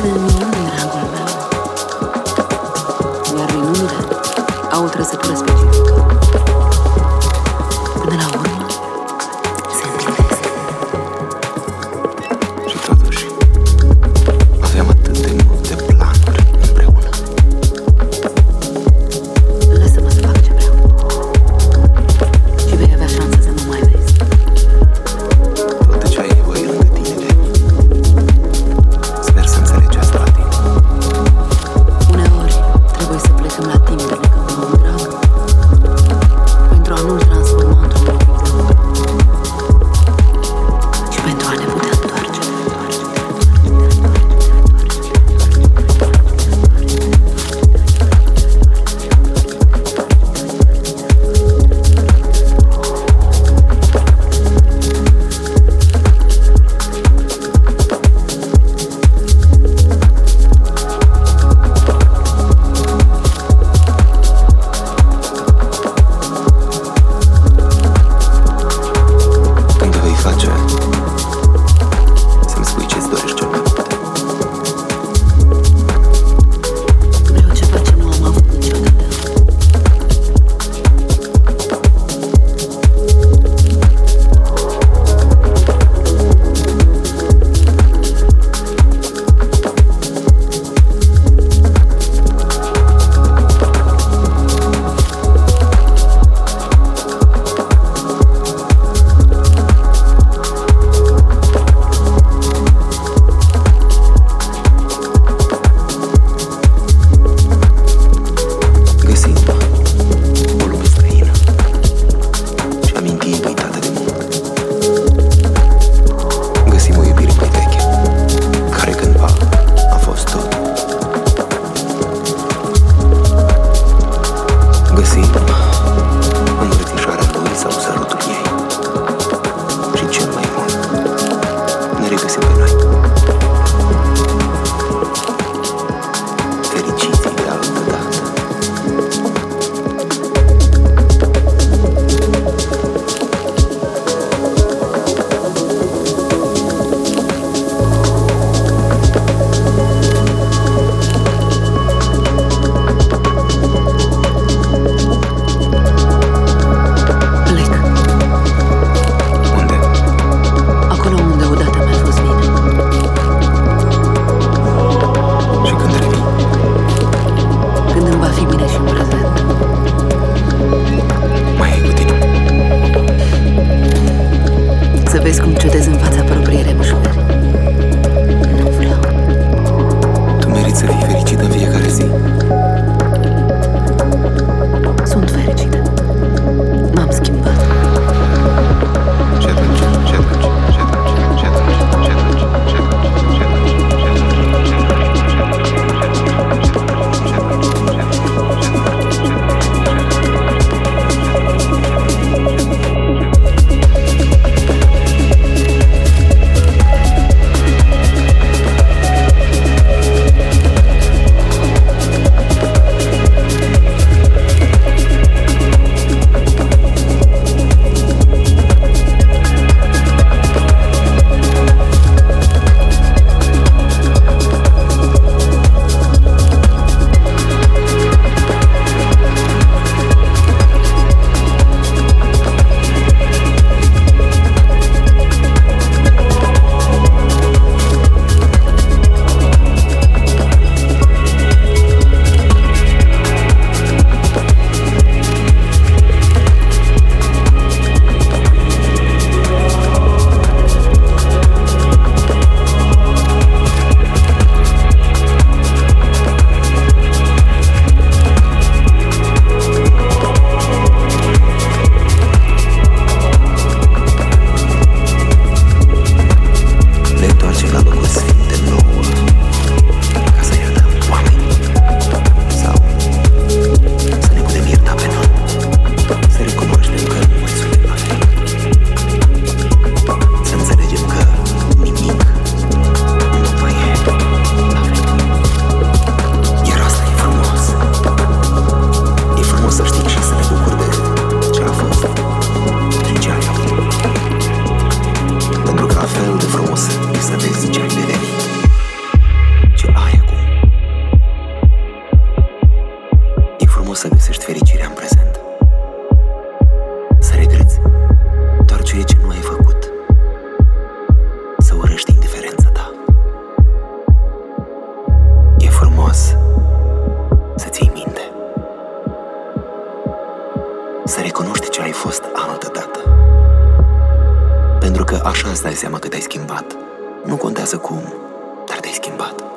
Hallelujah. Pentru că așa îți dai seama că te-ai schimbat. Nu contează cum, dar te-ai schimbat.